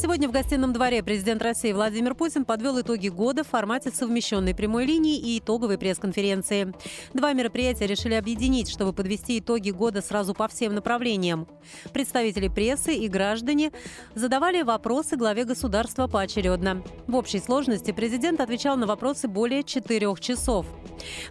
Сегодня в гостином дворе президент России Владимир Путин подвел итоги года в формате совмещенной прямой линии и итоговой пресс-конференции. Два мероприятия решили объединить, чтобы подвести итоги года сразу по всем направлениям. Представители прессы и граждане задавали вопросы главе государства поочередно. В общей сложности президент отвечал на вопросы более четырех часов.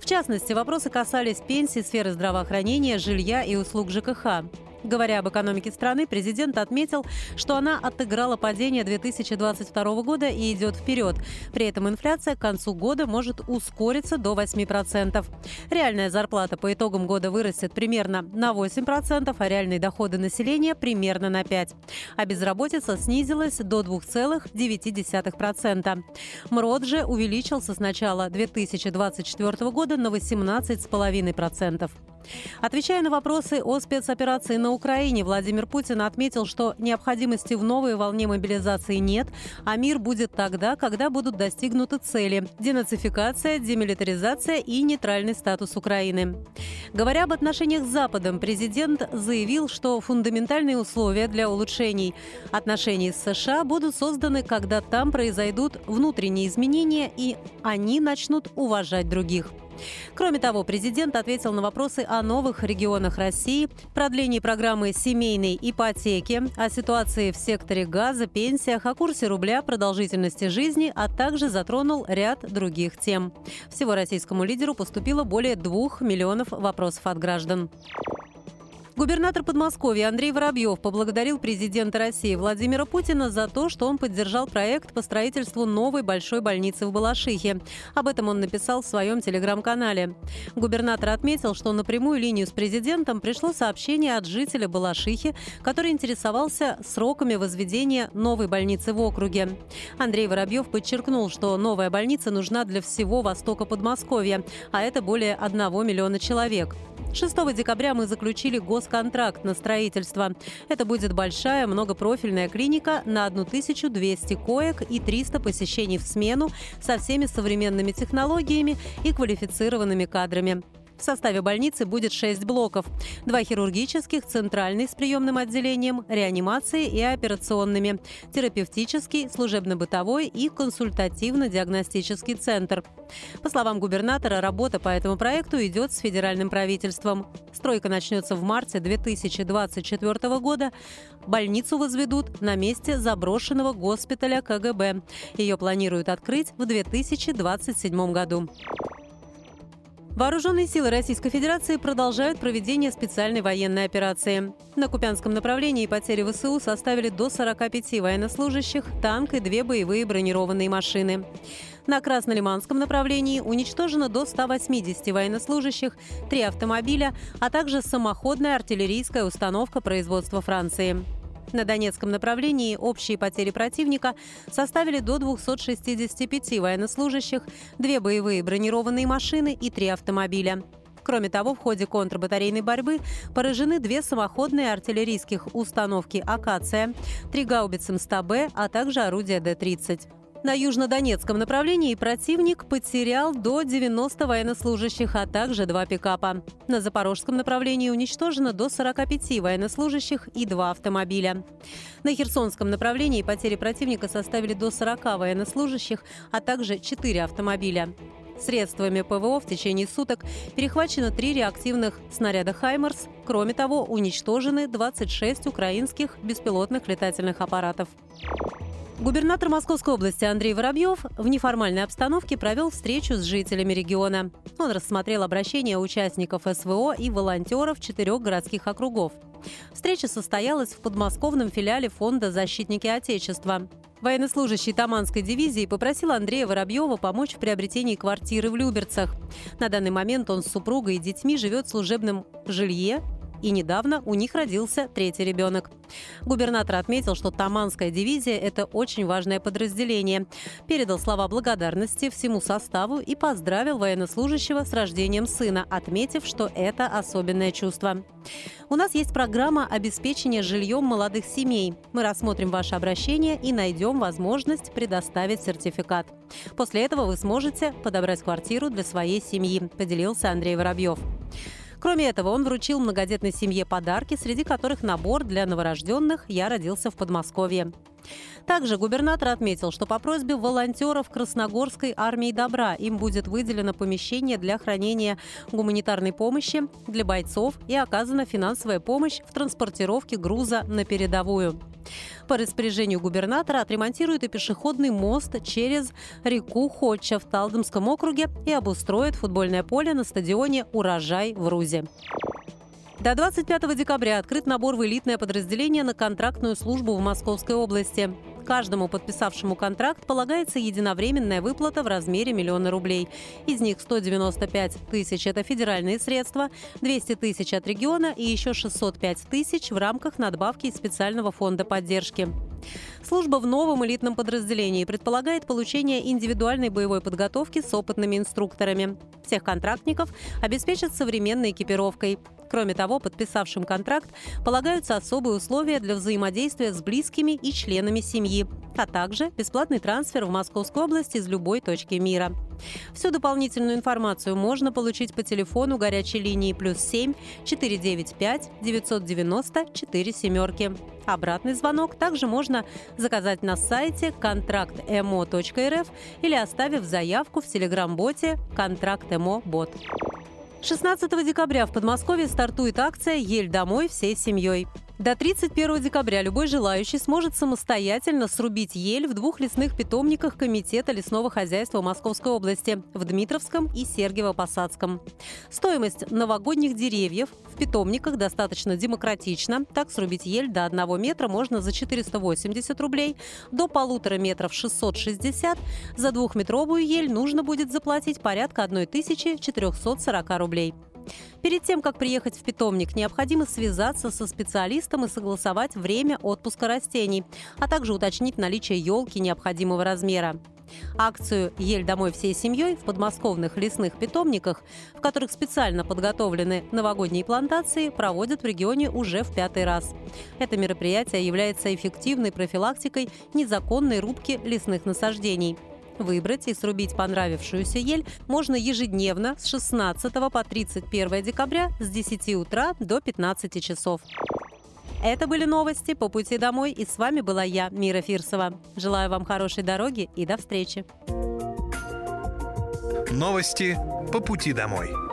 В частности, вопросы касались пенсии, сферы здравоохранения, жилья и услуг ЖКХ. Говоря об экономике страны, президент отметил, что она отыграла падение 2022 года и идет вперед. При этом инфляция к концу года может ускориться до 8%. Реальная зарплата по итогам года вырастет примерно на 8%, а реальные доходы населения примерно на 5%. А безработица снизилась до 2,9%. МРОД же увеличился с начала 2024 года на 18,5%. Отвечая на вопросы о спецоперации на Украине, Владимир Путин отметил, что необходимости в новой волне мобилизации нет, а мир будет тогда, когда будут достигнуты цели – денацификация, демилитаризация и нейтральный статус Украины. Говоря об отношениях с Западом, президент заявил, что фундаментальные условия для улучшений отношений с США будут созданы, когда там произойдут внутренние изменения и они начнут уважать других. Кроме того, президент ответил на вопросы о новых регионах России, продлении программы семейной ипотеки, о ситуации в секторе газа, пенсиях, о курсе рубля, продолжительности жизни, а также затронул ряд других тем. Всего российскому лидеру поступило более двух миллионов вопросов от граждан. Губернатор Подмосковья Андрей Воробьев поблагодарил президента России Владимира Путина за то, что он поддержал проект по строительству новой большой больницы в Балашихе. Об этом он написал в своем телеграм-канале. Губернатор отметил, что на прямую линию с президентом пришло сообщение от жителя Балашихи, который интересовался сроками возведения новой больницы в округе. Андрей Воробьев подчеркнул, что новая больница нужна для всего востока Подмосковья, а это более 1 миллиона человек. 6 декабря мы заключили госконтракт на строительство. Это будет большая многопрофильная клиника на 1200 коек и 300 посещений в смену со всеми современными технологиями и квалифицированными кадрами. В составе больницы будет шесть блоков. Два хирургических, центральный с приемным отделением, реанимацией и операционными, терапевтический, служебно-бытовой и консультативно-диагностический центр. По словам губернатора, работа по этому проекту идет с федеральным правительством. Стройка начнется в марте 2024 года. Больницу возведут на месте заброшенного госпиталя КГБ. Ее планируют открыть в 2027 году. Вооруженные силы Российской Федерации продолжают проведение специальной военной операции. На Купянском направлении потери ВСУ составили до 45 военнослужащих, танк и две боевые бронированные машины. На Краснолиманском направлении уничтожено до 180 военнослужащих, три автомобиля, а также самоходная артиллерийская установка производства Франции. На Донецком направлении общие потери противника составили до 265 военнослужащих, две боевые бронированные машины и три автомобиля. Кроме того, в ходе контрбатарейной борьбы поражены две самоходные артиллерийских установки «Акация», три гаубицы МСТА-Б, а также орудия Д-30. На южнодонецком направлении противник потерял до 90 военнослужащих, а также два пикапа. На запорожском направлении уничтожено до 45 военнослужащих и два автомобиля. На Херсонском направлении потери противника составили до 40 военнослужащих, а также 4 автомобиля. Средствами ПВО в течение суток перехвачено три реактивных снаряда «Хаймерс». Кроме того, уничтожены 26 украинских беспилотных летательных аппаратов. Губернатор Московской области Андрей Воробьев в неформальной обстановке провел встречу с жителями региона. Он рассмотрел обращения участников СВО и волонтеров четырех городских округов. Встреча состоялась в подмосковном филиале фонда «Защитники Отечества». Военнослужащий Таманской дивизии попросил Андрея Воробьева помочь в приобретении квартиры в Люберцах. На данный момент он с супругой и детьми живет в служебном жилье и недавно у них родился третий ребенок. Губернатор отметил, что Таманская дивизия – это очень важное подразделение. Передал слова благодарности всему составу и поздравил военнослужащего с рождением сына, отметив, что это особенное чувство. У нас есть программа обеспечения жильем молодых семей. Мы рассмотрим ваше обращение и найдем возможность предоставить сертификат. После этого вы сможете подобрать квартиру для своей семьи, поделился Андрей Воробьев. Кроме этого, он вручил многодетной семье подарки, среди которых набор для новорожденных «Я родился в Подмосковье». Также губернатор отметил, что по просьбе волонтеров Красногорской армии добра им будет выделено помещение для хранения гуманитарной помощи для бойцов и оказана финансовая помощь в транспортировке груза на передовую. По распоряжению губернатора отремонтируют и пешеходный мост через реку Ходча в Талдомском округе и обустроят футбольное поле на стадионе «Урожай» в Рузе. До 25 декабря открыт набор в элитное подразделение на контрактную службу в Московской области. Каждому подписавшему контракт полагается единовременная выплата в размере миллиона рублей. Из них 195 тысяч – это федеральные средства, 200 тысяч от региона и еще 605 тысяч в рамках надбавки из специального фонда поддержки. Служба в новом элитном подразделении предполагает получение индивидуальной боевой подготовки с опытными инструкторами. Всех контрактников обеспечат современной экипировкой. Кроме того, подписавшим контракт полагаются особые условия для взаимодействия с близкими и членами семьи, а также бесплатный трансфер в Московскую область из любой точки мира. Всю дополнительную информацию можно получить по телефону горячей линии плюс 7 495 990 4 семерки. Обратный звонок также можно заказать на сайте контрактмо.рф или оставив заявку в телеграм-боте «Контракт МО Бот». 16 декабря в Подмосковье стартует акция «Ель домой всей семьей». До 31 декабря любой желающий сможет самостоятельно срубить ель в двух лесных питомниках Комитета лесного хозяйства Московской области в Дмитровском и Сергиево-Посадском. Стоимость новогодних деревьев в питомниках достаточно демократична. Так срубить ель до 1 метра можно за 480 рублей, до полутора метров 660. За двухметровую ель нужно будет заплатить порядка 1440 рублей. Перед тем, как приехать в питомник, необходимо связаться со специалистом и согласовать время отпуска растений, а также уточнить наличие елки необходимого размера. Акцию «Ель домой всей семьей» в подмосковных лесных питомниках, в которых специально подготовлены новогодние плантации, проводят в регионе уже в пятый раз. Это мероприятие является эффективной профилактикой незаконной рубки лесных насаждений – Выбрать и срубить понравившуюся ель можно ежедневно с 16 по 31 декабря с 10 утра до 15 часов. Это были новости по пути домой, и с вами была я, Мира Фирсова. Желаю вам хорошей дороги и до встречи. Новости по пути домой.